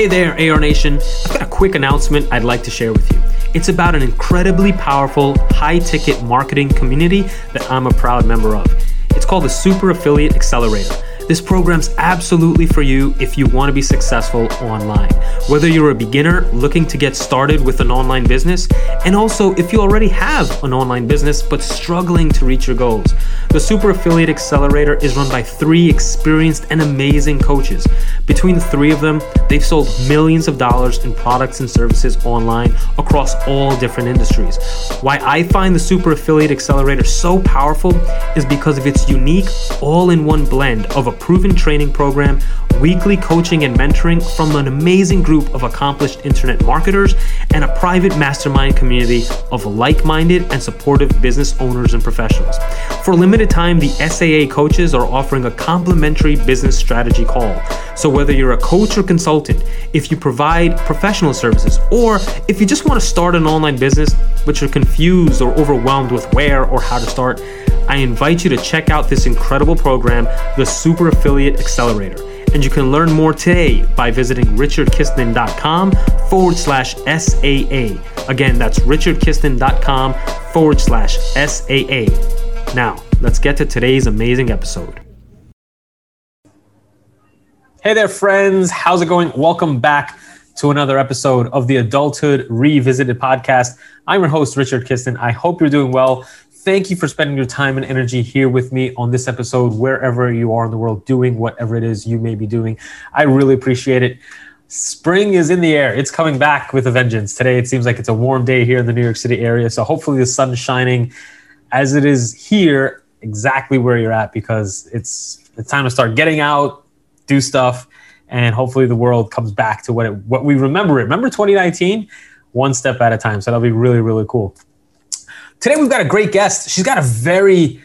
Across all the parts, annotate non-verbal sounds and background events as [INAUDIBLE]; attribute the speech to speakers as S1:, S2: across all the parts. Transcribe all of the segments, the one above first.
S1: Hey there, AR Nation. I've got a quick announcement I'd like to share with you. It's about an incredibly powerful, high ticket marketing community that I'm a proud member of. It's called the Super Affiliate Accelerator. This program's absolutely for you if you want to be successful online. Whether you're a beginner looking to get started with an online business, and also if you already have an online business but struggling to reach your goals. The Super Affiliate Accelerator is run by three experienced and amazing coaches. Between the three of them, they've sold millions of dollars in products and services online across all different industries. Why I find the Super Affiliate Accelerator so powerful is because of its unique all in one blend of a proven training program, weekly coaching and mentoring from an amazing group of accomplished internet marketers, and a private mastermind community of like minded and supportive business owners and professionals. For a limited time, the SAA coaches are offering a complimentary business strategy call. So, whether you're a coach or consultant, if you provide professional services, or if you just want to start an online business but you're confused or overwhelmed with where or how to start, I invite you to check out this incredible program, the Super Affiliate Accelerator. And you can learn more today by visiting richardkistner.com forward slash SAA. Again, that's richardkistner.com forward slash SAA. Now, let's get to today's amazing episode. Hey there, friends. How's it going? Welcome back to another episode of the Adulthood Revisited podcast. I'm your host, Richard Kistner. I hope you're doing well. Thank you for spending your time and energy here with me on this episode, wherever you are in the world, doing whatever it is you may be doing. I really appreciate it. Spring is in the air. It's coming back with a vengeance. Today, it seems like it's a warm day here in the New York City area. So, hopefully, the sun's shining as it is here, exactly where you're at, because it's, it's time to start getting out, do stuff, and hopefully, the world comes back to what, it, what we remember it. Remember 2019? One step at a time. So, that'll be really, really cool. Today we've got a great guest. She's got a very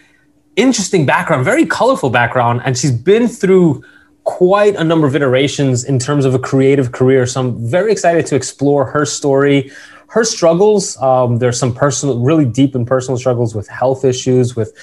S1: interesting background, very colorful background, and she's been through quite a number of iterations in terms of a creative career. So I'm very excited to explore her story, her struggles. Um, there's some personal, really deep and personal struggles with health issues, with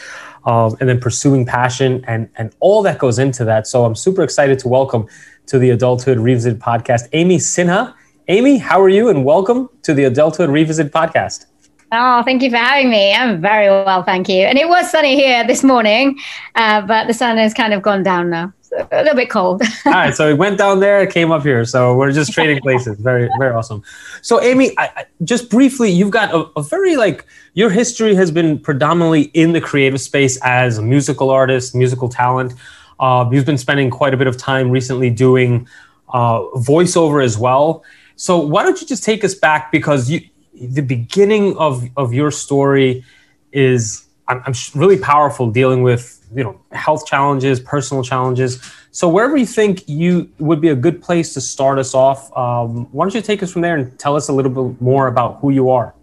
S1: um, and then pursuing passion and and all that goes into that. So I'm super excited to welcome to the Adulthood Revisited podcast, Amy Sinha. Amy, how are you? And welcome to the Adulthood Revisited podcast.
S2: Oh, thank you for having me. I'm very well, thank you. And it was sunny here this morning, uh, but the sun has kind of gone down now. So a little bit cold. [LAUGHS]
S1: All right, so it went down there, it came up here. So we're just trading [LAUGHS] places. Very, very awesome. So, Amy, I, I, just briefly, you've got a, a very like your history has been predominantly in the creative space as a musical artist, musical talent. Uh, you've been spending quite a bit of time recently doing uh, voiceover as well. So, why don't you just take us back because you the beginning of of your story is I'm, I'm really powerful dealing with you know health challenges personal challenges. So wherever you think you would be a good place to start us off um, why don't you take us from there and tell us a little bit more about who you are?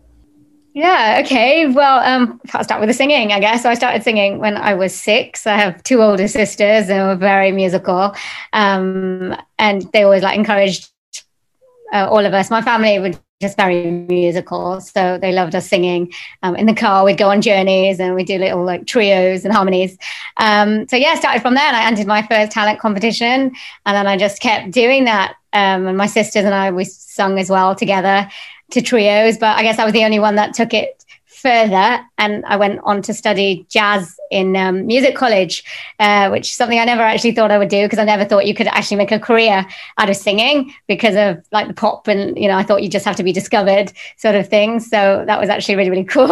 S2: Yeah okay. Well um, i'll start with the singing i guess. So i started singing when i was six. I have two older sisters and were very musical. Um, and they always like encouraged uh, all of us. My family would just very musical. So they loved us singing um, in the car. We'd go on journeys and we'd do little like trios and harmonies. Um, so yeah, started from there and I entered my first talent competition. And then I just kept doing that. Um, and my sisters and I, we sung as well together to trios. But I guess I was the only one that took it further and I went on to study jazz in um, music college, uh, which is something I never actually thought I would do because I never thought you could actually make a career out of singing because of like the pop and, you know, I thought you just have to be discovered sort of thing. So that was actually really, really [LAUGHS] cool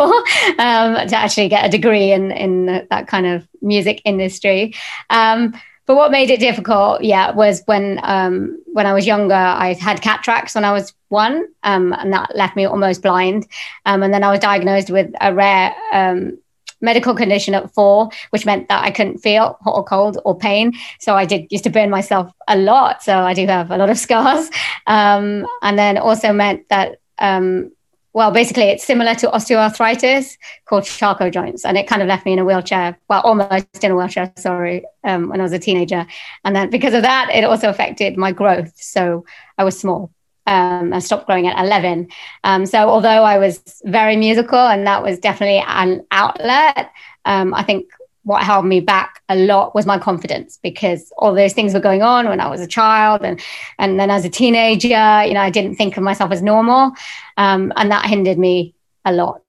S2: um, to actually get a degree in, in that kind of music industry. Um, but what made it difficult, yeah, was when um, when I was younger, I had cataracts when I was one, um, and that left me almost blind. Um, and then I was diagnosed with a rare um, medical condition at four, which meant that I couldn't feel hot or cold or pain. So I did used to burn myself a lot. So I do have a lot of [LAUGHS] scars. Um, and then also meant that um, well, basically, it's similar to osteoarthritis called Charcot joints, and it kind of left me in a wheelchair. Well, almost in a wheelchair. Sorry, um, when I was a teenager, and then because of that, it also affected my growth. So I was small. Um, I stopped growing at 11. Um, so although I was very musical, and that was definitely an outlet, um, I think what held me back a lot was my confidence because all those things were going on when I was a child and and then as a teenager, you know, I didn't think of myself as normal, um, and that hindered me a lot.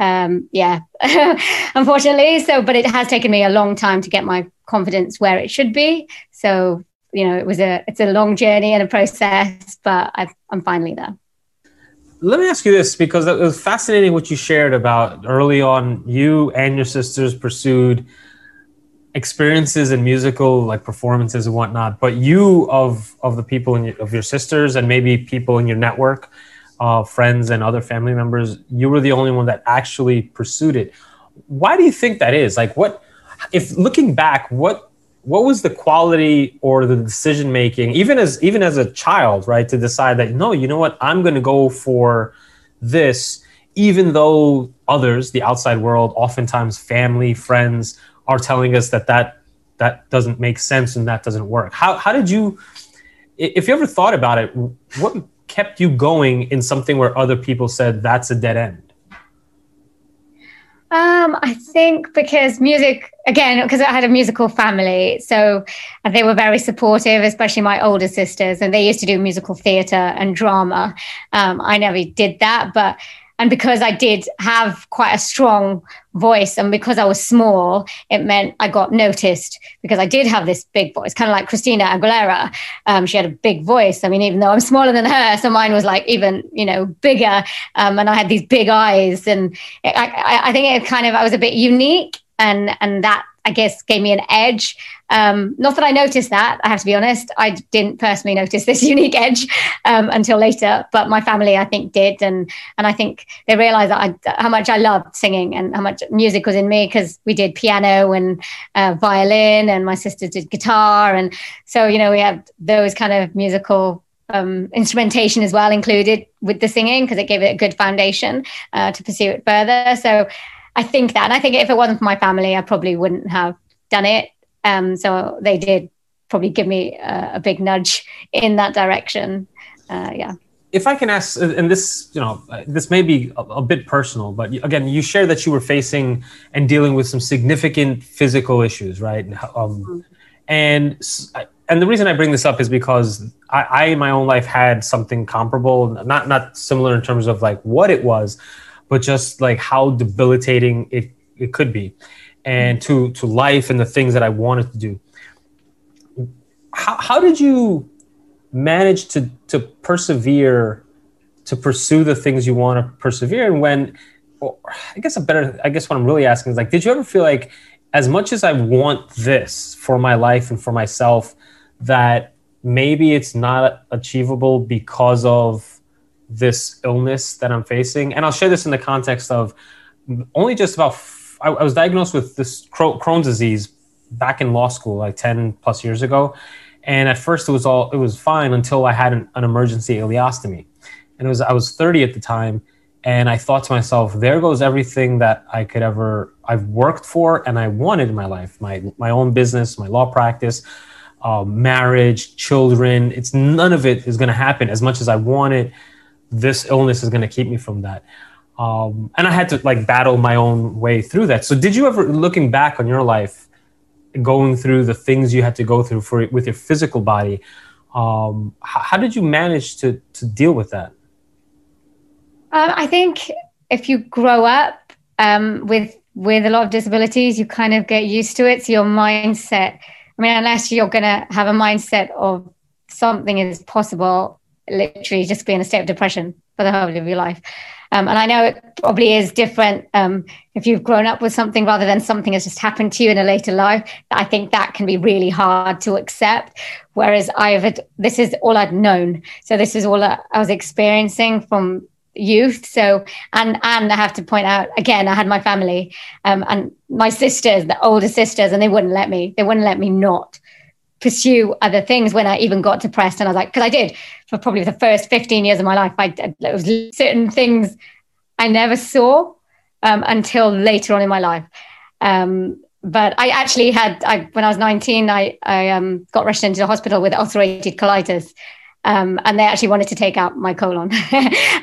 S2: Um, yeah, [LAUGHS] unfortunately. So, but it has taken me a long time to get my confidence where it should be. So, you know, it was a it's a long journey and a process, but i I'm finally there
S1: let me ask you this because it was fascinating what you shared about early on you and your sisters pursued experiences in musical like performances and whatnot but you of of the people in your, of your sisters and maybe people in your network uh, friends and other family members you were the only one that actually pursued it. Why do you think that is? Like what if looking back what what was the quality or the decision making even as even as a child right to decide that no you know what? I'm going to go for this even though others the outside world oftentimes family friends are telling us that that that doesn't make sense and that doesn't work. How how did you if you ever thought about it, what kept you going in something where other people said that's a dead end?
S2: Um, I think because music, again, because I had a musical family, so they were very supportive, especially my older sisters, and they used to do musical theatre and drama. Um, I never did that, but and because I did have quite a strong voice and because I was small, it meant I got noticed because I did have this big voice, kind of like Christina Aguilera. Um, she had a big voice. I mean, even though I'm smaller than her, so mine was like even, you know, bigger. Um, and I had these big eyes. And I, I, I think it kind of, I was a bit unique and, and that I guess gave me an edge. Um, not that I noticed that, I have to be honest. I didn't personally notice this [LAUGHS] unique edge um, until later, but my family, I think, did, and and I think they realised that I, how much I loved singing and how much music was in me because we did piano and uh, violin, and my sister did guitar, and so you know we have those kind of musical um, instrumentation as well included with the singing because it gave it a good foundation uh, to pursue it further. So I think that, and I think if it wasn't for my family, I probably wouldn't have done it. Um, so they did probably give me a, a big nudge in that direction. Uh, yeah.
S1: If I can ask, and this, you know, this may be a, a bit personal, but again, you shared that you were facing and dealing with some significant physical issues, right? Um, mm-hmm. And and the reason I bring this up is because I, I, in my own life had something comparable, not not similar in terms of like what it was, but just like how debilitating it, it could be and to to life and the things that I wanted to do. How, how did you manage to to persevere to pursue the things you want to persevere and when I guess a better I guess what I'm really asking is like did you ever feel like as much as I want this for my life and for myself that maybe it's not achievable because of this illness that I'm facing. And I'll share this in the context of only just about, f- I, I was diagnosed with this Crohn's disease back in law school, like 10 plus years ago. And at first it was all, it was fine until I had an, an emergency ileostomy. And it was, I was 30 at the time. And I thought to myself, there goes everything that I could ever, I've worked for and I wanted in my life, my, my own business, my law practice, uh, marriage, children. It's none of it is going to happen as much as I wanted this illness is going to keep me from that. Um, and I had to like battle my own way through that. So, did you ever, looking back on your life, going through the things you had to go through for with your physical body, um, how, how, did you manage to to deal with that?
S2: Um, I think if you grow up um, with with a lot of disabilities, you kind of get used to it. So your mindset. I mean, unless you're going to have a mindset of something is possible literally just be in a state of depression for the whole of your life. Um, and I know it probably is different um, if you've grown up with something rather than something has just happened to you in a later life. I think that can be really hard to accept. Whereas I've had, this is all I'd known, so this is all I was experiencing from youth. So, and and I have to point out again, I had my family um, and my sisters, the older sisters, and they wouldn't let me. They wouldn't let me not pursue other things when I even got depressed. And I was like, because I did for probably the first 15 years of my life, I there was certain things I never saw um, until later on in my life. Um, but I actually had, I, when I was 19, I, I um, got rushed into the hospital with ulcerated colitis. Um, and they actually wanted to take out my colon. [LAUGHS]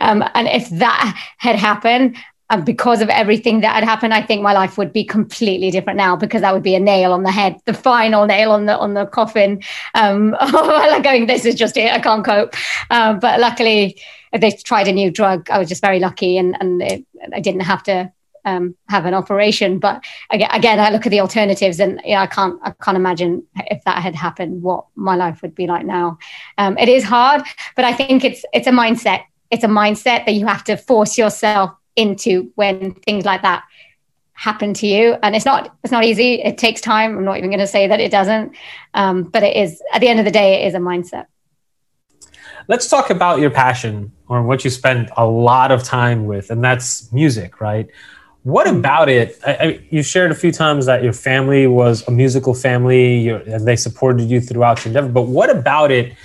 S2: um, and if that had happened, and because of everything that had happened, I think my life would be completely different now because that would be a nail on the head, the final nail on the on the coffin. Um, [LAUGHS] like going, this is just it. I can't cope. Um, but luckily, they tried a new drug. I was just very lucky, and and it, I didn't have to um, have an operation. But again, again, I look at the alternatives, and you know, I can't I can't imagine if that had happened, what my life would be like now. Um, it is hard, but I think it's it's a mindset. It's a mindset that you have to force yourself into when things like that happen to you. And it's not it's not easy. It takes time. I'm not even going to say that it doesn't. Um, but it is at the end of the day it is a mindset.
S1: Let's talk about your passion or what you spend a lot of time with and that's music right? What mm-hmm. about it I, I, you shared a few times that your family was a musical family and they supported you throughout your endeavor but what about it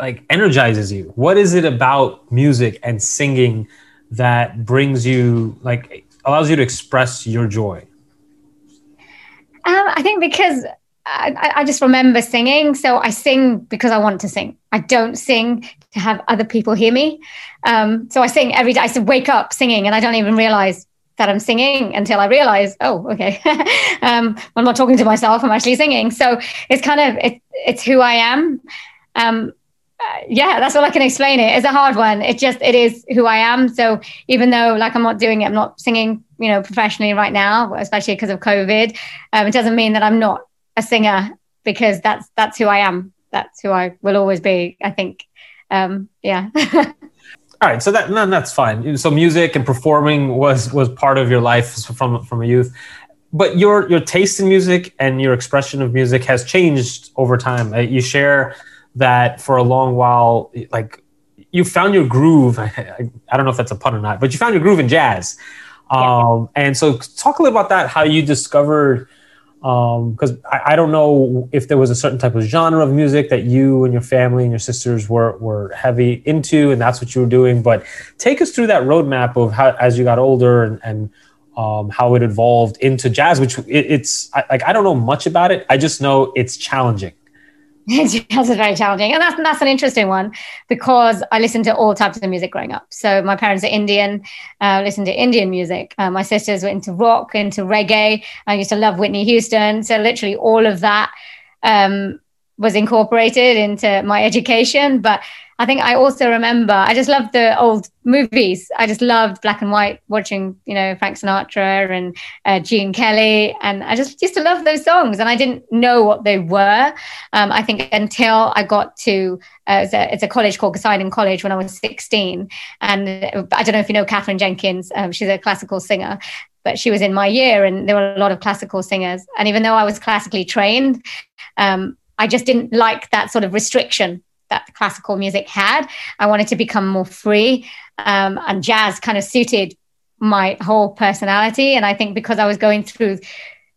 S1: like energizes you? What is it about music and singing that brings you like allows you to express your joy?
S2: Um, I think because I, I, just remember singing. So I sing because I want to sing. I don't sing to have other people hear me. Um, so I sing every day. I wake up singing, and I don't even realize that I'm singing until I realize, oh, okay, [LAUGHS] um, I'm not talking to myself. I'm actually singing. So it's kind of it, it's who I am. Um, yeah, that's all I can explain it. It's a hard one. It just it is who I am. So even though like I'm not doing it, I'm not singing, you know, professionally right now, especially because of COVID. Um, it doesn't mean that I'm not a singer because that's that's who I am. That's who I will always be. I think. Um, yeah. [LAUGHS]
S1: all right, so that no, that's fine. So music and performing was was part of your life from from a youth but your your taste in music and your expression of music has changed over time. Uh, you share that for a long while, like you found your groove. [LAUGHS] I, I, don't know if that's a pun or not, but you found your groove in jazz. Um, yeah. And so, talk a little about that. How you discovered, because um, I, I, don't know if there was a certain type of genre of music that you and your family and your sisters were were heavy into, and that's what you were doing. But take us through that roadmap of how, as you got older, and, and um, how it evolved into jazz. Which it, it's I, like I don't know much about it. I just know it's challenging.
S2: Jazz is [LAUGHS] very challenging. And that's, that's an interesting one because I listened to all types of music growing up. So my parents are Indian, uh, listened to Indian music. Uh, my sisters were into rock, into reggae. I used to love Whitney Houston. So literally all of that um, was incorporated into my education. But I think I also remember I just loved the old movies. I just loved black and white, watching you know Frank Sinatra and uh, Gene Kelly, and I just used to love those songs. And I didn't know what they were. Um, I think until I got to uh, it's, a, it's, a, college called Gorseinon College when I was 16, and I don't know if you know Katherine Jenkins. Um, she's a classical singer, but she was in my year and there were a lot of classical singers and even though i was classically trained um, i just didn't like that sort of restriction that classical music had. I wanted to become more free, um, and jazz kind of suited my whole personality. And I think because I was going through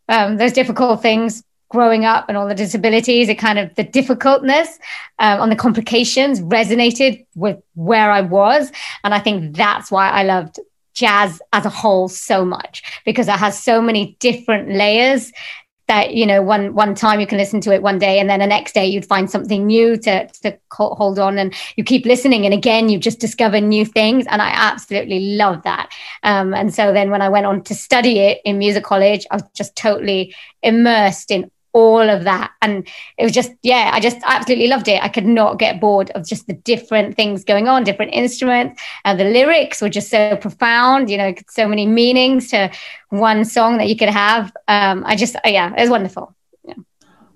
S2: um, those difficult things growing up and all the disabilities, it kind of the difficultness um, on the complications resonated with where I was. And I think that's why I loved jazz as a whole so much because it has so many different layers that you know one one time you can listen to it one day and then the next day you'd find something new to to hold on and you keep listening and again you just discover new things and i absolutely love that. Um, and so then when i went on to study it in music college i was just totally immersed in all of that. And it was just, yeah, I just absolutely loved it. I could not get bored of just the different things going on, different instruments. And the lyrics were just so profound, you know, so many meanings to one song that you could have. Um, I just, yeah, it was wonderful. Yeah.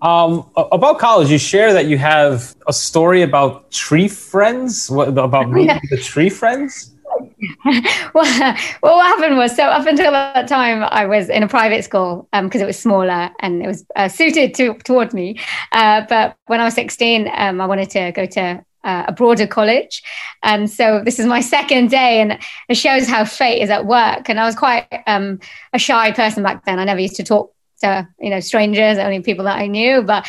S1: Um, about college, you share that you have a story about tree friends. What about meeting [LAUGHS] yeah. the tree friends? [LAUGHS]
S2: well, what happened was so up until that time I was in a private school because um, it was smaller and it was uh, suited to towards me. Uh, but when I was 16, um, I wanted to go to uh, a broader college. And so this is my [LAUGHS] second day, and it shows how fate is at work. And I was quite um, a shy person back then. I never used to talk to you know strangers, only people that I knew. But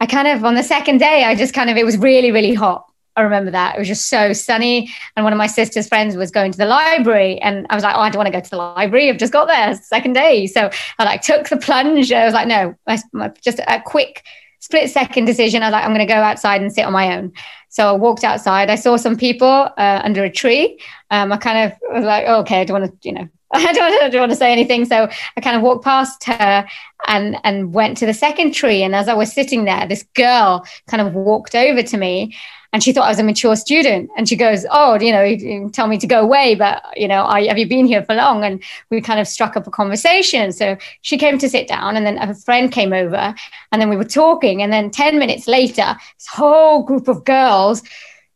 S2: I kind of on the second day, I just kind of it was really really hot. I remember that. It was just so sunny. And one of my sister's friends was going to the library. And I was like, oh, I don't want to go to the library. I've just got there, second day. So I like took the plunge. I was like, no, I, just a quick split second decision. I was like, I'm going to go outside and sit on my own. So I walked outside. I saw some people uh, under a tree. Um, I kind of was like, oh, okay, I don't want to, you know, [LAUGHS] I don't, I don't want to say anything. So I kind of walked past her and and went to the second tree. And as I was sitting there, this girl kind of walked over to me and she thought I was a mature student. And she goes, "Oh, you know, you tell me to go away, but you know, I, have you been here for long?" And we kind of struck up a conversation. So she came to sit down, and then a friend came over, and then we were talking. And then ten minutes later, this whole group of girls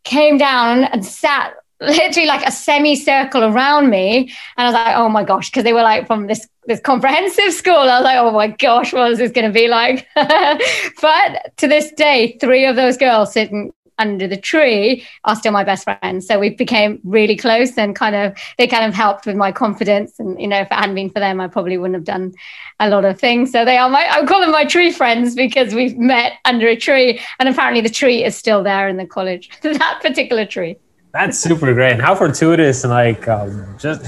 S2: came down and sat literally like a semicircle around me. And I was like, oh my gosh, because they were like from this this comprehensive school. I was like, oh my gosh, what is this going to be like? [LAUGHS] but to this day, three of those girls sitting under the tree are still my best friends. So we became really close and kind of they kind of helped with my confidence. And you know, if it hadn't been for them, I probably wouldn't have done a lot of things. So they are my I call them my tree friends because we've met under a tree. And apparently the tree is still there in the college, [LAUGHS] that particular tree.
S1: That's super great. And how fortuitous and like um, just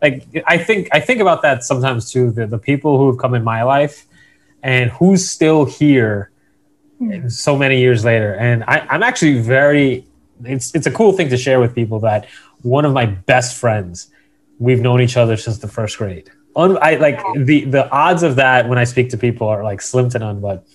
S1: like I think I think about that sometimes too. The the people who have come in my life and who's still here Hmm. so many years later. And I, I'm actually very, it's, it's a cool thing to share with people that one of my best friends, we've known each other since the first grade. I like the, the odds of that when I speak to people are like slim to none, but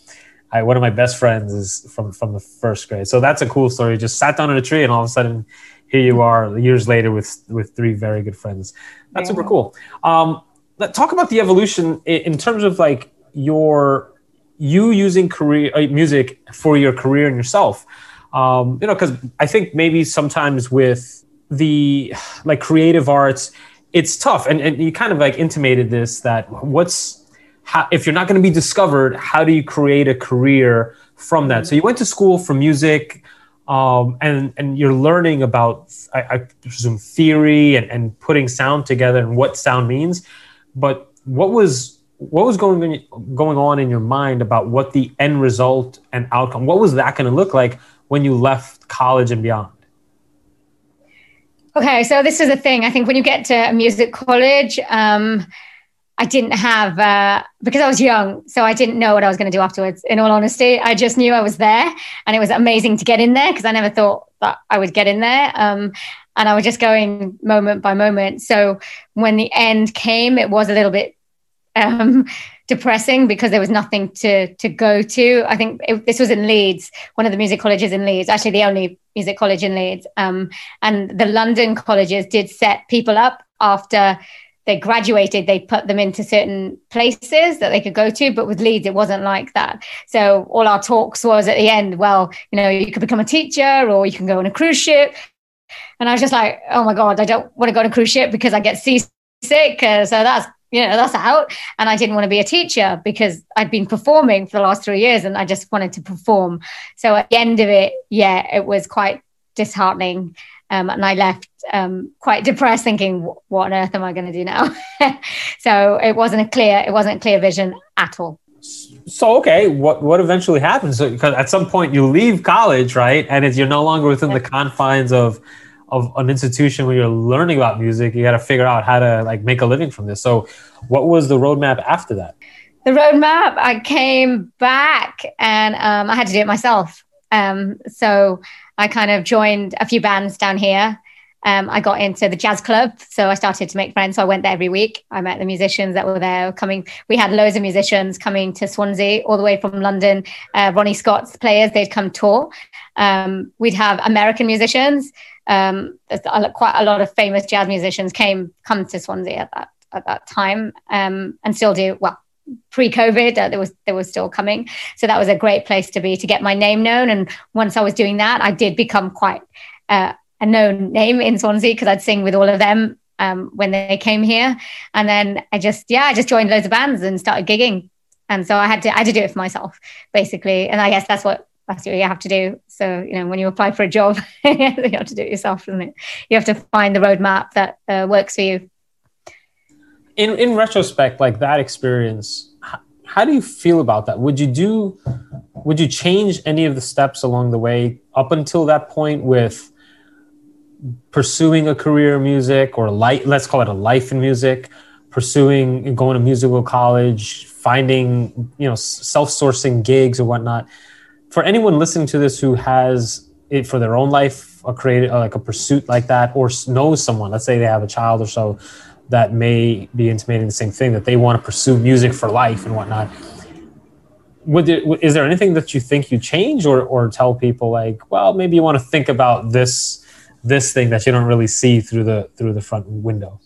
S1: I, one of my best friends is from, from the first grade. So that's a cool story. Just sat down in a tree and all of a sudden here you are years later with, with three very good friends. That's super cool. Um, talk about the evolution in terms of like your you using career uh, music for your career and yourself um, you know because i think maybe sometimes with the like creative arts it's tough and, and you kind of like intimated this that what's how, if you're not going to be discovered how do you create a career from that? So you went to school for music um, and and you're learning about I, I presume theory and, and putting sound together and what sound means. But what was what was going on, going on in your mind about what the end result and outcome what was that going to look like when you left college and beyond?
S2: Okay so this is the thing. I think when you get to music college um, i didn't have uh, because i was young so i didn't know what i was going to do afterwards in all honesty i just knew i was there and it was amazing to get in there because i never thought that i would get in there um, and i was just going moment by moment so when the end came it was a little bit um, depressing because there was nothing to to go to. I think it, this was in Leeds, one of the music colleges in Leeds, actually the only music college in Leeds. Um, and the London colleges did set people up after they graduated, they put them into certain places that they could go to. But with Leeds, it wasn't like that. So all our talks was at the end, well, you know, you could become a teacher or you can go on a cruise ship. And I was just like, oh my God, I don't want to go on a cruise ship because I get seasick. Uh, so that's you know, that's out. And I didn't want to be a teacher because I'd been performing for the last three years and I just wanted to perform. So at the end of it, yeah, it was quite disheartening. Um, and I left um, quite [LAUGHS] depressed, thinking, "What on earth am I going to do now?" [LAUGHS] so it wasn't a clear, it wasn't clear vision at all.
S1: So okay, what what eventually happens? So, because at some point you leave college, right, and it's, you're no longer within the confines of of an institution where you're learning about music, you got to figure out how to like make a living from this. So, what was the roadmap after that?
S2: The roadmap, I came back and um, I had to do it myself. Um, so I kind of joined a few bands down here. Um, I got into the jazz club, so I started to make friends. So I went there every week. I met the musicians that were there coming. We had loads of musicians coming to Swansea, all the way from London. Uh, Ronnie Scott's players, they'd come tour. Um, we'd have American musicians um, quite a lot of famous jazz musicians came come to Swansea at that at that time um, and still do well pre-covid uh, there was there was still coming so that was a great place to be to get my name known and once i was doing that i did become quite uh, a known name in swansea because i'd sing with all of them um, when they came here and then i just yeah i just joined loads of bands and started gigging and so i had to i had to do it for myself basically and i guess that's what that's what you have to do. So, you know, when you apply for a job, [LAUGHS] you have to do it yourself, isn't it? You have to find the roadmap that uh, works for you.
S1: In in retrospect, like that experience, how, how do you feel about that? Would you do? Would you change any of the steps along the way up until that point with pursuing a career in music or light? Let's call it a life in music. Pursuing going to musical college, finding you know self-sourcing gigs or whatnot for anyone listening to this who has it for their own life, a creative like a pursuit like that, or knows someone, let's say they have a child or so that may be intimating the same thing that they want to pursue music for life and whatnot. Would there, is there anything that you think you change or, or tell people like, well, maybe you want to think about this this thing that you don't really see through the through the front window?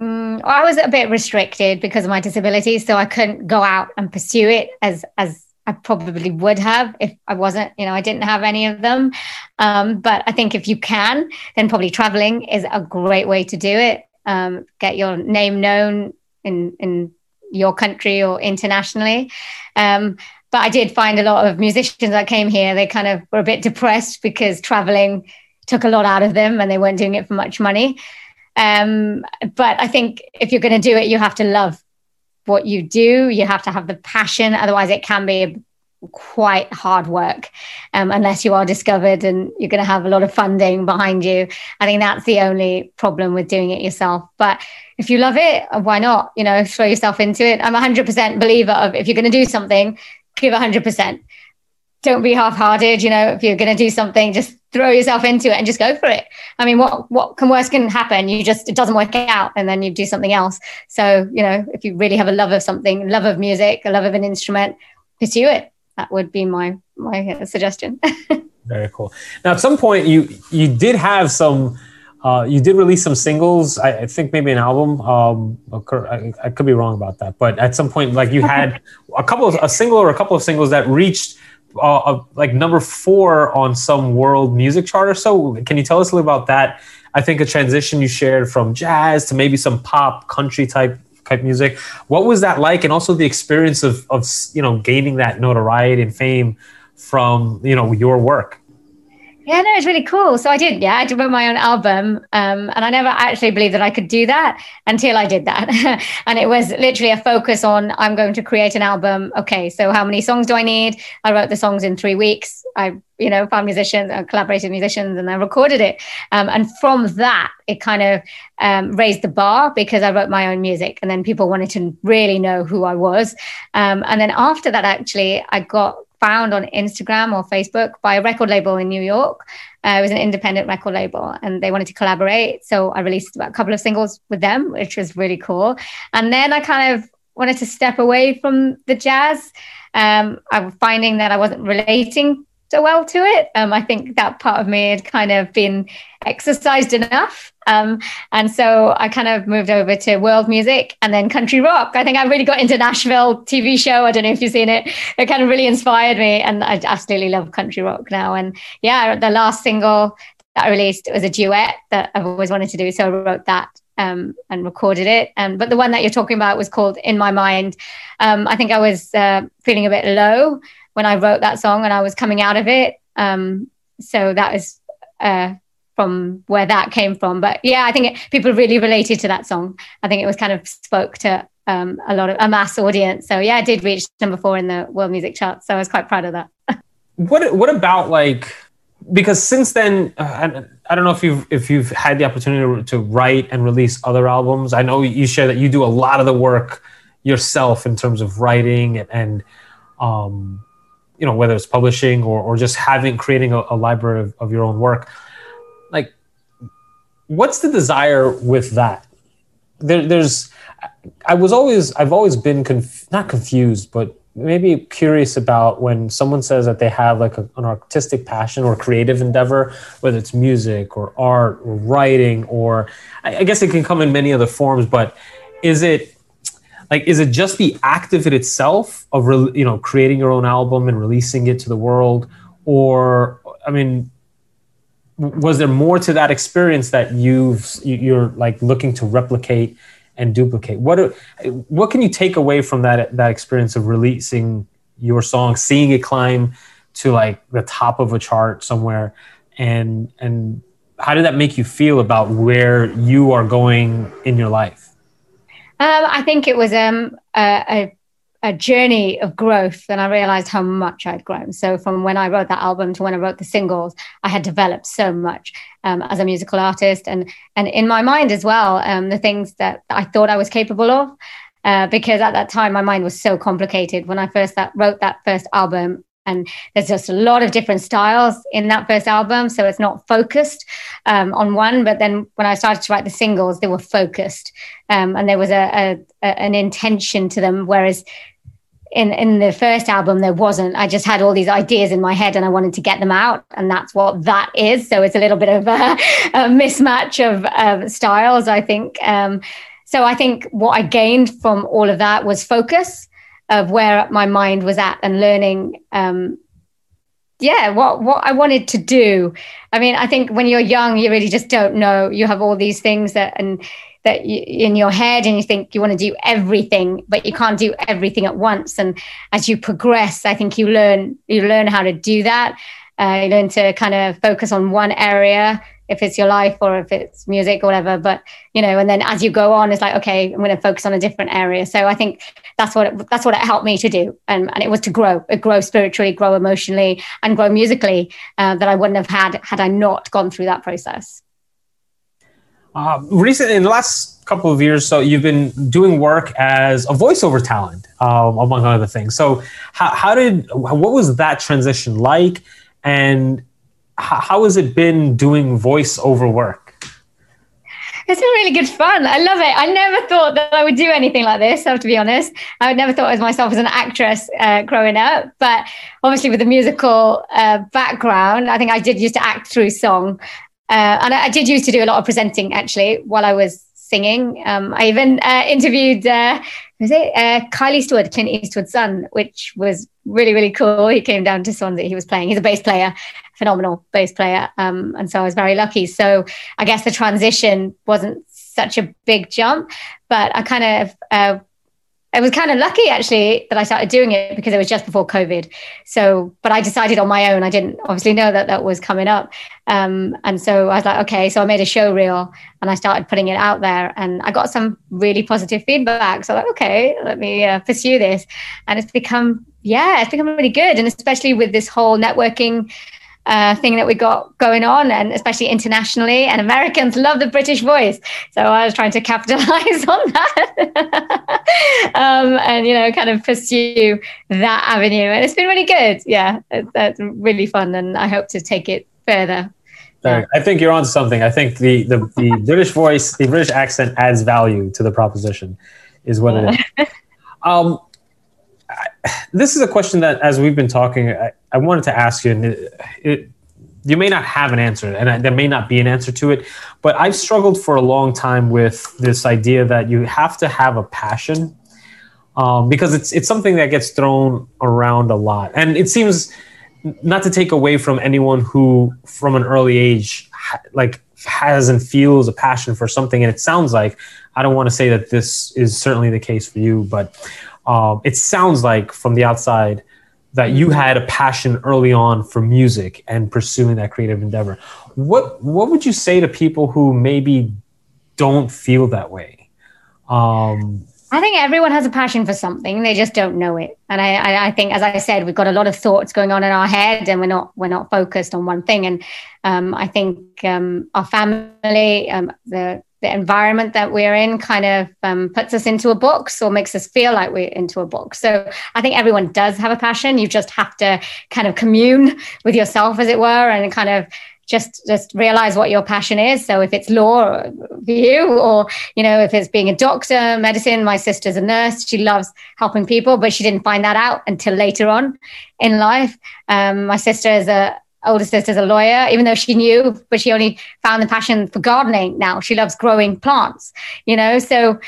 S2: Mm, I was a bit restricted because of my disability, so I couldn't go out and pursue it as as I probably would have if I wasn't, you know, I didn't have any of them. Um, but I think if you can, then probably traveling is a great way to do it. Um, get your name known in in your country or internationally. Um, but I did find a lot of musicians that came here, they kind of were a bit depressed because traveling took a lot out of them and they weren't doing it for much money. Um, but I think if you're going to do it, you have to love what you do. You have to have the passion. Otherwise, it can be quite hard work um, unless you are discovered and you're going to have a lot of funding behind you. I think that's the only problem with doing it yourself. But if you love it, why not? You know, throw yourself into it. I'm a 100% believer of if you're going to do something, give 100%. Don't be half-hearted. You know, if you're going to do something, just throw yourself into it and just go for it. I mean, what what can worse can happen? You just it doesn't work out, and then you do something else. So you know, if you really have a love of something, love of music, a love of an instrument, pursue it. That would be my my suggestion. [LAUGHS]
S1: Very cool. Now, at some point, you you did have some. Uh, you did release some singles. I, I think maybe an album. Um, I, I, could be wrong about that, but at some point, like you had a couple of a single or a couple of singles that reached uh, like number four on some world music chart or so. Can you tell us a little about that? I think a transition you shared from jazz to maybe some pop country type type music. What was that like, and also the experience of of you know gaining that notoriety and fame from you know your work?
S2: Yeah, no, it's really cool. So I did, yeah, I did my own album. Um, and I never actually believed that I could do that until I did that. [LAUGHS] and it was literally a focus on I'm going to create an album. Okay, so how many songs do I need? I wrote the songs in three weeks. I, you know, found musicians, I collaborated musicians, and I recorded it. Um, and from that, it kind of um, raised the bar because I wrote my own music, and then people wanted to really know who I was. Um, and then after that, actually, I got found on Instagram or Facebook by a record label in New York. Uh, it was an independent record label and they wanted to collaborate. So I released a couple of singles with them, which was really cool. And then I kind of wanted to step away from the jazz. Um, I was finding that I wasn't relating so well to it. Um, I think that part of me had kind of been exercised enough. Um, and so I kind of moved over to world music and then country rock. I think I really got into Nashville TV show. I don't know if you've seen it. It kind of really inspired me. And I absolutely love country rock now. And yeah, the last single that I released was a duet that I've always wanted to do. So I wrote that um, and recorded it. Um, but the one that you're talking about was called In My Mind. Um, I think I was uh, feeling a bit low when I wrote that song and I was coming out of it. Um, so that uh, from where that came from. But yeah, I think it, people really related to that song. I think it was kind of spoke to um, a lot of a mass audience. So yeah, I did reach number four in the world music charts. So I was quite proud of that. [LAUGHS]
S1: what What about like? Because since then, uh, I, I, don't know if you've if you've had the opportunity to, to write and release other albums. I know you share that you do a lot of the work yourself in terms of writing and, and um, you know whether it's publishing or, or just having creating a, a library of, of your own work like what's the desire with that? There, there's i was always i've always been conf- not confused but maybe curious about when someone says that they have like a, an artistic passion or creative endeavor whether it's music or art or writing or I, I guess it can come in many other forms but is it like is it just the act of it itself of re- you know creating your own album and releasing it to the world? Or i mean was there more to that experience that you've you're like looking to replicate and duplicate? What are, what can you take away from that that experience of releasing your song seeing it climb to like the top of a chart somewhere? And and how did that make you feel about where you are going in your life
S2: um, i think it was um, a, a, a journey of growth and i realized how much i'd grown. So from when i wrote that album to when i wrote the singles i had developed so much um, as a musical artist. And and in my mind as well um, the things that i thought i was capable of uh, because at that time my mind was so complicated. When i first that, wrote that first album and there's just a lot of different styles in that first album so it's not focused um, on one. But then when i started to write the singles they were focused um, and there was a, a, an intention to them. Whereas in in the first album there wasn't. I just had all these ideas in my head and i wanted to get them out and that's what that is. So it's a little bit of a, a mismatch of, of, styles i think. Um, so i think what i gained from all of that was focus of where my mind was at and learning um, yeah what what i wanted to do. I mean i think when you're young you really just don't know. You have all these things that and that you, in your head and you think you want to do everything but you can't do everything at once. And as you progress i think you learn you learn how to do that. Uh, you learn to kind of focus on one area if it's your life or if it's music or whatever but you know and then as you go on it's like okay i'm going to focus on a different area. So i think that's what it, that's what it helped me to do. And, and it was to grow grow spiritually grow emotionally and grow musically uh, that i wouldn't have had had i not gone through that process.
S1: Uh, recently in the last couple of years so you've been doing work as a voiceover talent um, among other things. So how, how did what was that transition like? And how has it been doing voiceover work?
S2: It's been really good fun. I love it. I never thought that I would do anything like this. I have to be honest. I never thought of myself as an actress uh, growing up, but obviously with a musical uh, background, I think I did used to act through song, uh, and I, I, did used to do a lot of presenting actually while I was singing. Um, I even uh, interviewed uh, was it uh, Kyle Eastwood, Clint Eastwood's son, which was really really cool. He came down to Swansea. He was playing. He's a bass player, phenomenal bass player, um, and so I was very lucky. So I guess the transition wasn't such a big jump, but I kind of uh, I was kind of lucky actually that I started doing it because it was just before COVID. So, but I decided on my own. I didn't obviously know that that was coming up. Um, and so I was like, okay, so I made a show reel and I started putting it out there and I got some really positive feedback. So like, okay, let me uh, pursue this. And it's become, yeah, it's become really good. And especially with this whole networking uh, thing that we got going on, and especially internationally. And Americans love the British voice, so I was trying to capitalize [LAUGHS] on that, [LAUGHS] um, and you know, kind of pursue that avenue. And it's been really good. Yeah, it's really fun, and I hope to take it further.
S1: I think you're onto something. I think the, the, the [LAUGHS] British voice, the British accent adds value to the proposition, is what it is. Um, this is a question that, as we've been talking, I, I wanted to ask you, and it, it, you may not have an answer, and I, there may not be an answer to it, but I've struggled for a long time with this idea that you have to have a passion um, because it's it's something that gets thrown around a lot, and it seems not to take away from anyone who, from an early age, like has and feels a passion for something, and it sounds like I don't want to say that this is certainly the case for you, but um, it sounds like from the outside that you had a passion early on for music and pursuing that creative endeavor. What what would you say to people who maybe don't feel that way? Um,
S2: I think everyone has a passion for something; they just don't know it. And I, I, I, think, as I said, we've got a lot of thoughts going on in our head, and we're not we're not focused on one thing. And um, I think um, our family, um, the the environment that we're in kind of um, puts us into a box or makes us feel like we're into a box. So I think everyone does have a passion. You just have to kind of commune with yourself, as it were, and kind of just just realize what your passion is so if it's law for you or you know if it's being a doctor medicine my sister's a nurse she loves helping people but she didn't find that out until later on in life um, my sister is a older sister's a lawyer, even though she knew, but she only found the passion for gardening now. She loves growing plants, you know, so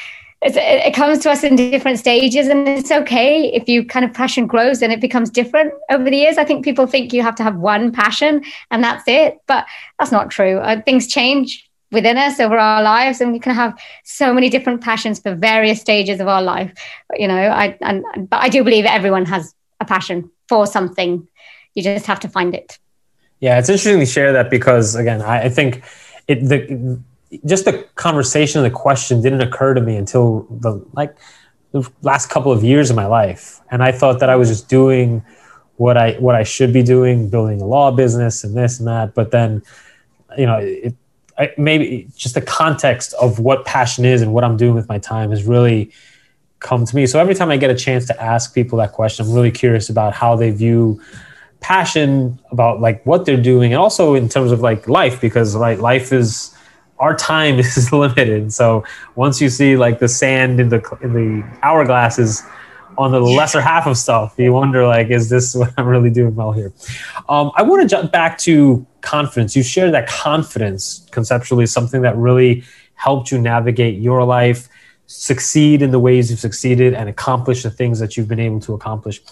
S2: it comes to us in different stages and it's okay if you kind of passion grows and it becomes different over the years. I think people think you have to have one passion and that's it, but that's not true. Uh, things change within us over our lives and we can have so many different passions for various stages of our life. You know, I, and, but I do believe everyone has a passion for something you just have to find it.
S1: Yeah, it's interesting to share that because again, I, I think it the just the conversation, and the question didn't occur to me until the like the last couple of years of my life, and I thought that I was just doing what I what I should be doing, building a law business and this and that. But then, you know, it, I, maybe just the context of what passion is and what I'm doing with my time has really come to me. So every time I get a chance to ask people that question, I'm really curious about how they view passion about like what they're doing and also in terms of like life because like life is our time [LAUGHS] is limited. So once you see like the sand in the in the hourglass is on the lesser half of stuff you wonder like is this [LAUGHS] what i'm really doing well here? Um, i want to jump back to confidence. You shared that confidence conceptually is something that really helped you navigate your life succeed in the ways you've succeeded and accomplish the things that you've been able to accomplish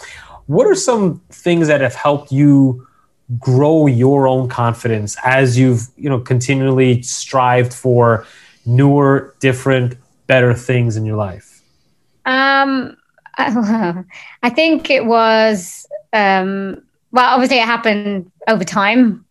S1: what are some things that have helped you grow your own confidence as you've you know continually strived for newer different better things in your life?
S2: Um [LAUGHS] i think it was um well obviously it happened over time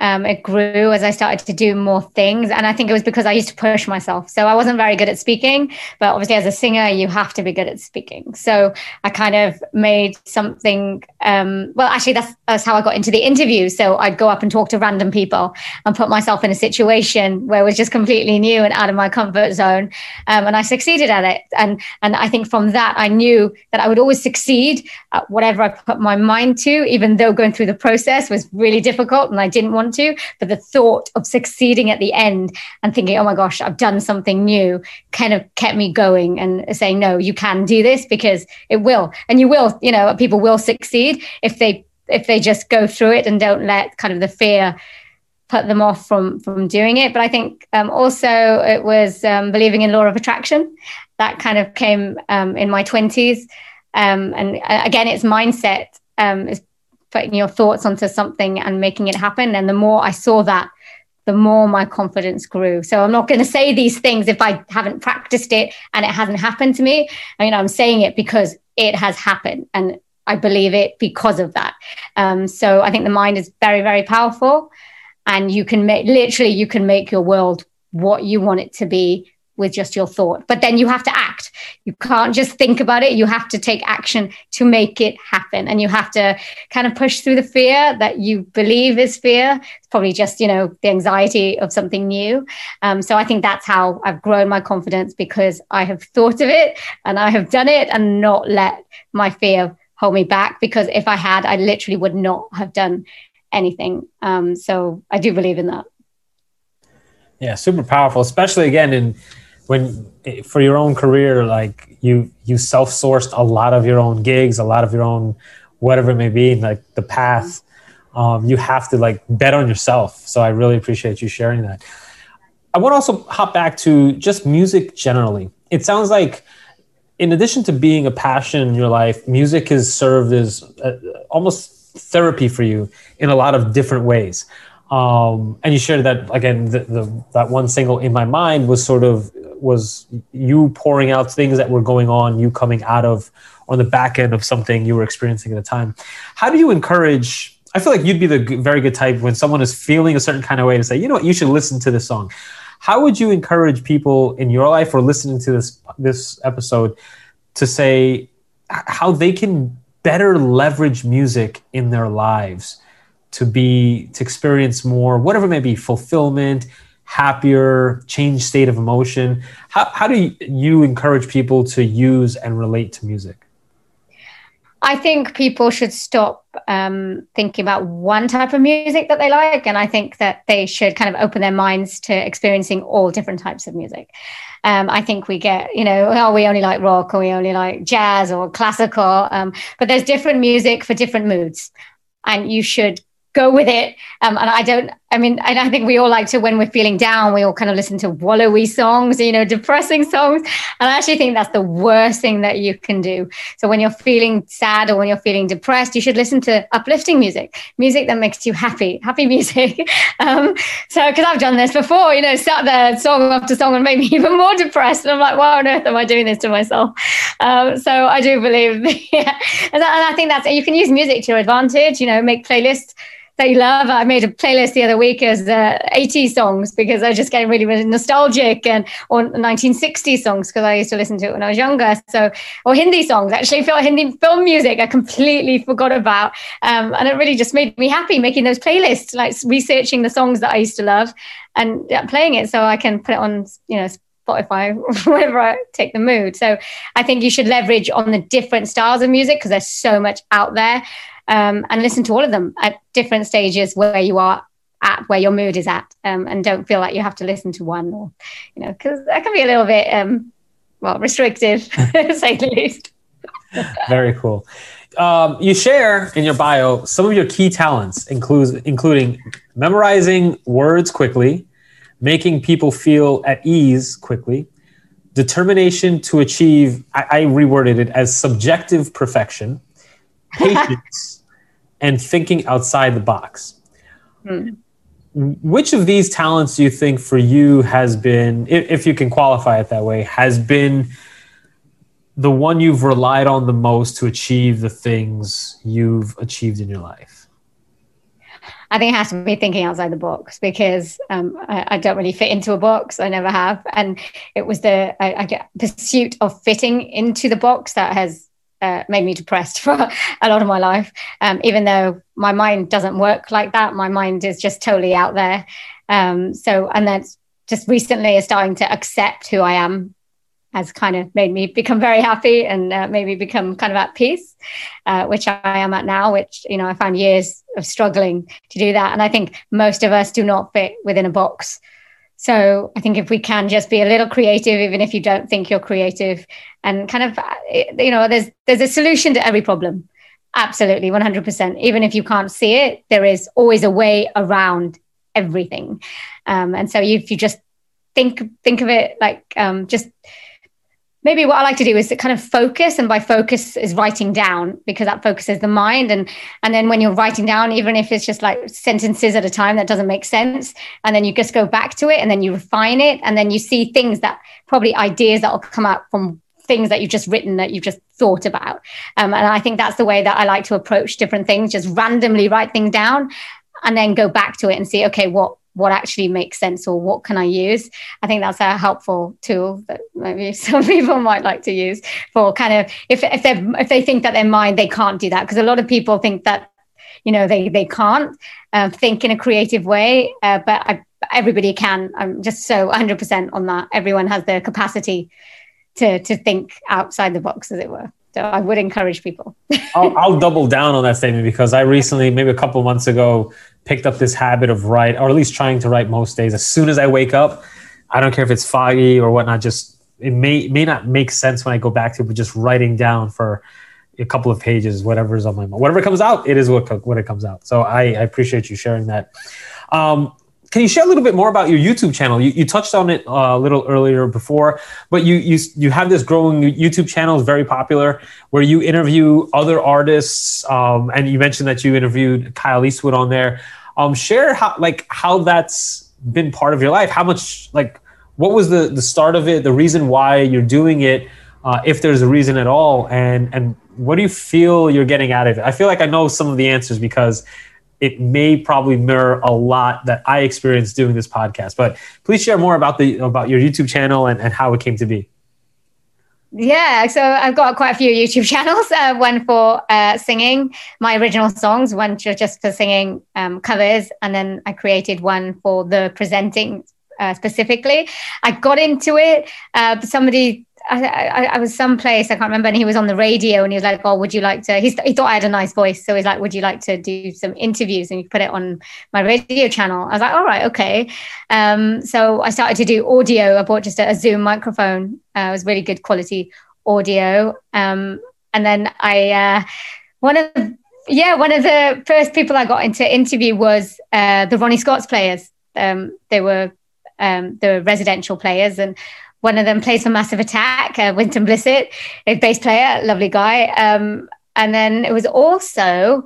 S2: um, it grew as I started to do more things. And I think it was because I used to push myself. So I wasn't very good at speaking, but obviously as a singer, you have to be good at speaking. So I kind of made something, um, well, actually, that's, that's how I got into the interview. So I'd go up and talk to random people and put myself in a situation where it was just completely new and out of my comfort zone. Um, and I succeeded at it. And, and I think from that, I knew that I would always succeed at whatever I put my mind to, even though going through the process was really difficult and I didn't want to. But the thought of succeeding at the end and thinking, oh my gosh, I've done something new kind of kept me going and saying, no, you can do this because it will. And you will, you know, people will succeed if they if they just go through it and don't let kind of the fear put them off from from doing it. But I think um, also it was um, believing in law of attraction that kind of came um, in my twenties. Um, and uh, again, it's mindset. Um, is putting your thoughts onto something and making it happen. And the more I saw that, the more my confidence grew. So I'm not going to say these things if I haven't practiced it and it hasn't happened to me. I mean, I'm saying it because it has happened and I believe it because of that. Um, so I think the mind is very, very powerful and you can make literally, you can make your world what you want it to be with just your thought. But then you have to act. You can't just think about it. You have to take action to make it happen. And you have to kind of push through the fear that you believe is fear. It's probably just, you know, the anxiety of something new. Um, so I think that's how I've grown my confidence because I have thought of it and I have done it and not let my fear hold me back. Because if I had, I literally would not have done anything. Um, so I do believe in that.
S1: Yeah, super powerful, especially again in when for your own career like you you self-sourced a lot of your own gigs a lot of your own whatever it may be like the path. Um, you have to like bet on yourself. So i really appreciate you sharing that. I want to also hop back to just music generally. It sounds like in addition to being a passion in your life music has served as a, almost therapy for you in a lot of different ways. Um, and you shared that again the, the, that one single in my mind was sort of was you pouring out things that were going on, you coming out of on the back end of something you were experiencing at the time. How do you encourage? I feel like you'd be the very good type when someone is feeling a certain kind of way to say, you know what, you should listen to this song. How would you encourage people in your life or listening to this this episode to say how they can better leverage music in their lives to be to experience more whatever it may be fulfillment happier, change state of emotion. How, how do you encourage people to use and relate to music?
S2: I think people should stop um, thinking about one type of music that they like. And I think that they should kind of open their minds to experiencing all different types of music. Um, I think we get, you know, oh, we only like rock or we only like jazz or classical. Um, but there's different music for different moods. And you should go with it. Um, and I don't, I mean, and I think we all like to, when we're feeling down, we all kind of listen to wallowy songs, you know, depressing songs. And I actually think that's the worst thing that you can do. So when you're feeling sad or when you're feeling depressed, you should listen to uplifting music, music that makes you happy, happy music. [LAUGHS] um, so, because I've done this before, you know, sat there song after song and made me [LAUGHS] even more depressed. And I'm like, why on earth am I doing this to myself? Um, so I do believe, [LAUGHS] yeah. And I think that's, you can use music to your advantage, you know, make playlists that you love. I made a playlist the other week as uh, 80 songs because I just getting really, really nostalgic and or 1960 songs because I used to listen to it when I was younger. So or Hindi songs actually, feel Hindi film music I completely forgot about, um, and it really just made me happy making those playlists, like researching the songs that I used to love and yeah, playing it so I can put it on, you know. Spotify [LAUGHS] whenever I take the mood. So I think you should leverage on the different styles of music because there's so much out there um, and listen to all of them at different stages where you are at where your mood is at um, and don't feel like you have to listen to one or you know because that can be a little bit um, well restrictive [LAUGHS] to say the least.
S1: Very cool. Um, you share in your bio some of your key talents includes including memorizing words quickly making people feel at ease quickly determination to achieve I, I reworded it as subjective perfection [LAUGHS] patience and thinking outside the box. Hmm. Which of these talents do you think for you has been, if you can qualify it that way, has been the one you've relied on the most to achieve the things you've achieved in your life?
S2: I think it has to be thinking outside the box because um, I, I, don't really fit into a box. I never have, and it was the I, I, pursuit of fitting into the box that has uh, made me depressed [LAUGHS] for a lot of my life. Um, even though my mind doesn't work like that, my mind is just totally out there. Um, so, and that's just recently is starting to accept who I am has kind of made me become very happy and uh, made me become kind of at peace, uh, which I am at now, which, you know, I found years of struggling to do that. And I think most of us do not fit within a box. So I think if we can just be a little creative, even if you don't think you're creative, and kind of, you know, there's there's a solution to every problem. Absolutely, 100%. Even if you can't see it, there is always a way around everything. Um, and so if you just think think of it like um, just maybe what I like to do is to kind of focus, and by focus is writing down because that focuses the mind. And and then when you're writing down, even if it's just like sentences at a time that doesn't make sense, and then you just go back to it, and then you refine it, and then you see things that probably ideas that will come out from things that you've just written that you've just thought about. Um, and I think that's the way that I like to approach different things. Just randomly write things down, and then go back to it and see, okay, what what actually makes sense or what can I use. I think that's a helpful tool that maybe [LAUGHS] some people might like to use for kind of if if they if they think that their mind they can't do that because a lot of people think that you know they they can't uh, think in a creative way, uh, but I, everybody can. I'm just so 100% on that. Everyone has the capacity to to think outside the box, as it were. So I would encourage people.
S1: I'll, I'll, double down on that statement because I recently, maybe a couple months ago, picked up this habit of write, or at least trying to write most days. As soon as I wake up, I don't care if it's foggy or whatnot. Just it may may not make sense when I go back to it, but just writing down for a couple of pages, whatever's on my mind, whatever comes out, it is what what it comes out. So I, I appreciate you sharing that. Um, can you share a little bit more about your YouTube channel? You, you touched on it uh, a little earlier before, but you you you have this growing YouTube channel, is very popular, where you interview other artists, um, and you mentioned that you interviewed Kyle Eastwood on there. Um, share how like how that's been part of your life. How much like what was the the start of it? The reason why you're doing it, uh, if there's a reason at all, and and what do you feel you're getting out of it? I feel like I know some of the answers because it may probably mirror a lot that I experienced doing this podcast. But please share more about the about your YouTube channel and, and how it came to be.
S2: Yeah, so I've got quite a few YouTube [LAUGHS] channels. Uh, one for uh, singing my original songs, one just for singing um, covers, and then I created one for the presenting uh, specifically. I got into it. Uh, somebody I, I, I, was someplace I can't remember, and he was on the radio, and he was like, "Oh, would you like to?" He's, he thought I had a nice voice, so he's like, "Would you like to do some interviews?" And you put it on my radio channel. I was like, "All right, okay." Um, so I started to do audio. I bought just a, a Zoom microphone. Uh, it was really good quality audio, um, and then I uh, one of yeah, one of the first people I got into interview was uh, the Ronnie Scott's players. Um, they were um, the residential players, and one of them plays for Massive Attack, uh, Winston Blissett, a bass player, lovely guy. Um, and then it was also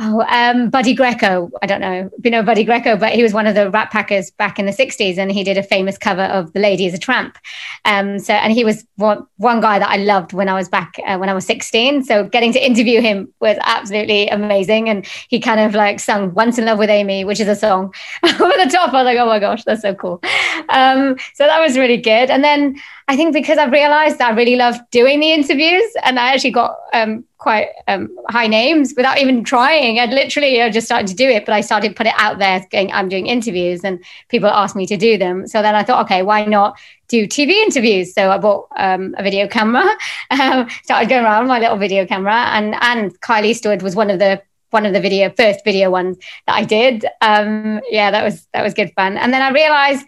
S2: Oh, um, Buddy Greco. I don't know if you know Buddy Greco, but he was one of the Rat Packers back in the '60s, and he did a famous cover of "The Lady Is a Tramp." Um, so, and he was one, one guy that I loved when I was back uh, when I was 16. So, getting to interview him was absolutely amazing, and he kind of like sung "Once in Love with Amy," which is a song [LAUGHS] over the top. I was like, "Oh my gosh, that's so cool!" Um, so that was really good. And then I think because I've realized I really love doing the interviews, and I actually got um, quite um, high names without even trying. I'd literally uh, just started to do it, but I started put it out there going, I'm doing interviews and people asked me to do them. So then I thought, okay, why not do TV interviews? So I bought um, a video camera, [LAUGHS] um, started going around with my little video camera and, and Kyle Eastwood was one of the one of the video first video ones that I did. Um, yeah, that was that was good fun. And then I realized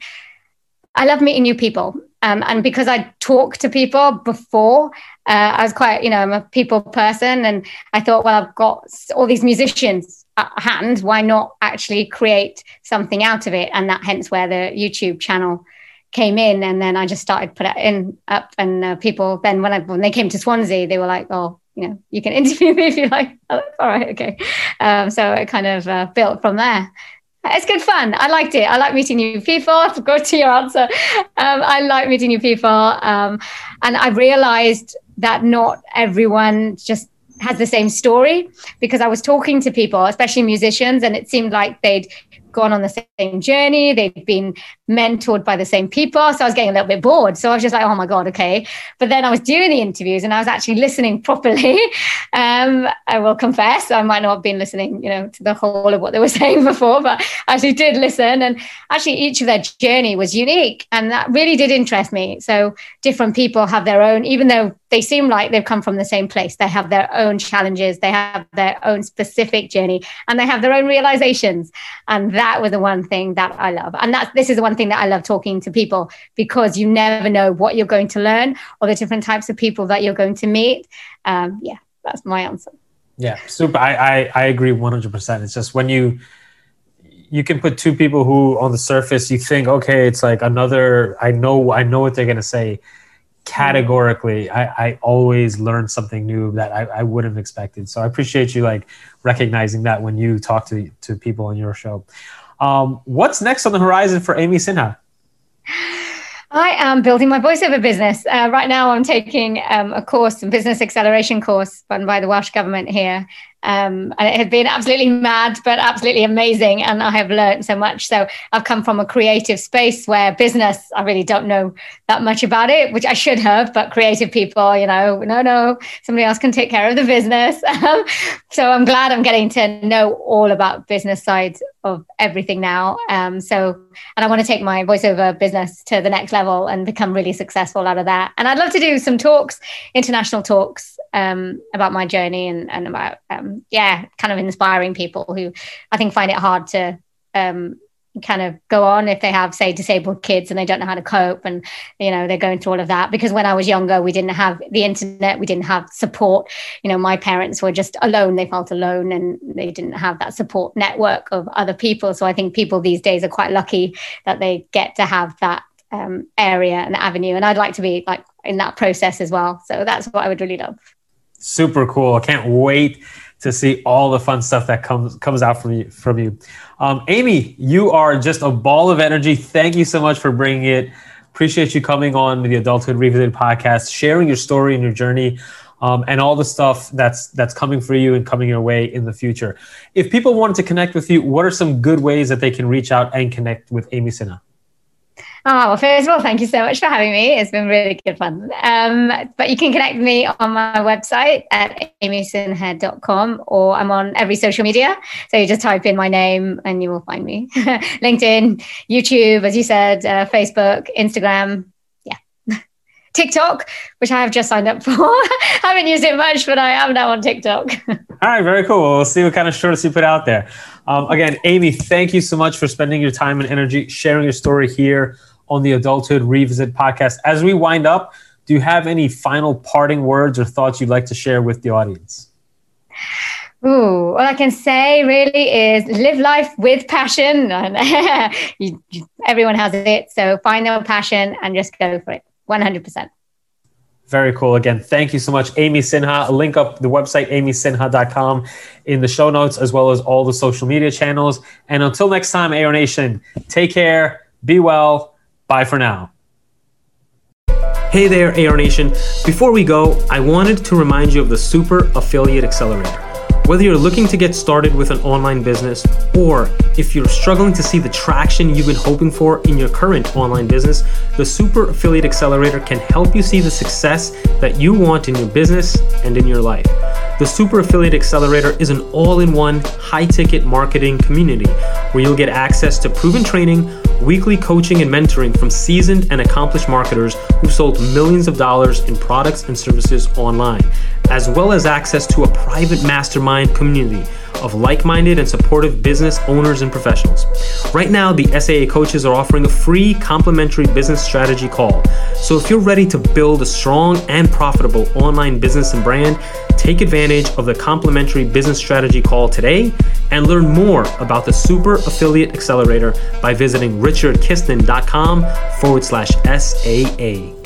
S2: I love meeting new people. Um, and because I talk to people before, uh, I was quite, you know, I'm a people person. And I thought, well, I've got all these musicians at hand. Why not actually create something out of it? And that hence where the YouTube channel came in. And then I just started put it in up. And uh, people then, when, I, when they came to Swansea, they were like, oh, you know, you can [LAUGHS] interview me if you like. [LAUGHS] all right, okay. Um, so it kind of uh, built from there. It's good fun. I liked it. I like meeting new people. [LAUGHS] To go to your answer, um, I like meeting new people, um, and I realized that not everyone just has the same story because I was talking to people, especially musicians, and it seemed like they'd gone on the same journey. They've been mentored by the same people. So I was getting a little bit bored. So I was just like, oh my God, okay. But then I was doing the interviews and I was actually listening [LAUGHS] properly. Um, I will confess, I might not have been listening, you know, to the whole of what they were [LAUGHS] saying before, but I actually did listen. And actually, each of their journey was unique. And that really did interest me. So different people have their own, even though they seem like they've come from the same place, they have their own challenges, they have their own specific journey, and they have their own realizations. And that was the one thing that I love. And that's this is the one thing that I love talking to people because you never know what you're going to learn or the different types of people that you're going to meet. Um, yeah, that's my answer.
S1: Yeah, super. I, I, I agree 100%. It's just when you, you can put two people who on the surface you think okay it's like another i know i know what they're going to say categorically I, I always learn something new that I, I wouldn't have expected so i appreciate you like recognizing that when you talk to to people on your show um, what's next on the horizon for Amy Sinha?
S2: I am building my voiceover business. Uh, right now, I'm taking um, a course, a business acceleration course run by the Welsh government here. Um, and it has been absolutely mad, but absolutely amazing. And I have learned so much. So I've come from a creative space where business, I really don't know that much about it, which I should have, but creative people, you know, no, no, somebody else can take care of the business. [LAUGHS] so I'm glad I'm getting to know all about business side of everything now. Um, so, and I want to take my voiceover business to the next level and become really successful out of that. And I'd love to do some talks, international talks um, about my journey and, and about um, yeah, kind of inspiring people who I think find it hard to um, kind of go on if they have say disabled kids and they don't know how to cope and you know they're going through all of that. Because when i was younger we didn't have the internet we didn't have support. You know my parents were just alone they felt alone and they didn't have that support network of other people. So i think people these days are quite lucky that they get to have that um, area and avenue. And i'd like to be like in that process as well. So that's what i would really love
S1: super cool i can't wait to see all the fun stuff that comes comes out from you from you. Um, Amy, you are just a ball of energy. Thank you so much for bringing it. Appreciate you coming on the Adulthood Revisited podcast, sharing your story and your journey, um, and all the stuff that's that's coming for you and coming your way in the future. If people wanted to connect with you, what are some good ways that they can reach out and connect with Amy Sinha?
S2: Oh, well, first of all, thank you so much for having me. It's been really good fun. Um, but you can connect me on my website at amysinha.com or I'm on every social media. So you just type in my name and you will find me. [LAUGHS] LinkedIn, YouTube, as you said, uh, Facebook, Instagram. Yeah. [LAUGHS] TikTok, which I have just signed up [LAUGHS] for. I haven't used it much, but I am now on TikTok.
S1: All right, very cool. We'll see what kind of shorts you put out there. Um, again, Amy, thank you so much for spending your time and energy sharing your story here on the Adulthood Revisit podcast. As we wind up, do you have any final parting words or thoughts you'd like to share with the audience?
S2: Ooh, all I can say really is live life with passion. [LAUGHS] you, you, everyone has it. So find their passion and just go for it 100%.
S1: Very cool. Again, thank you so much, Amy Sinha. I'll link up the website, amysinha.com, in the show notes, as well as all the social media channels. And until next time, Air Nation, take care, be well. Bye for now. Hey there, AR Nation. Before we go, I wanted to remind you of the Super Affiliate Accelerator. Whether you're looking to get started with an online business or if you're struggling to see the traction you've been hoping for in your current online business, the Super Affiliate Accelerator can help you see the success that you want in your business and in your life. The Super Affiliate Accelerator is an all in one, high ticket marketing community where you'll get access to proven training, weekly coaching, and mentoring from seasoned and accomplished marketers who've sold millions of dollars in products and services online as well as access to a private mastermind community of like minded and supportive business owners and professionals. Right now, the SAA coaches are offering a free complimentary business strategy call. So if you're ready to build a strong and profitable online business and brand, take advantage of the complimentary business strategy call today and learn more about the Super Affiliate Accelerator by visiting richardkiston.com forward slash SAA.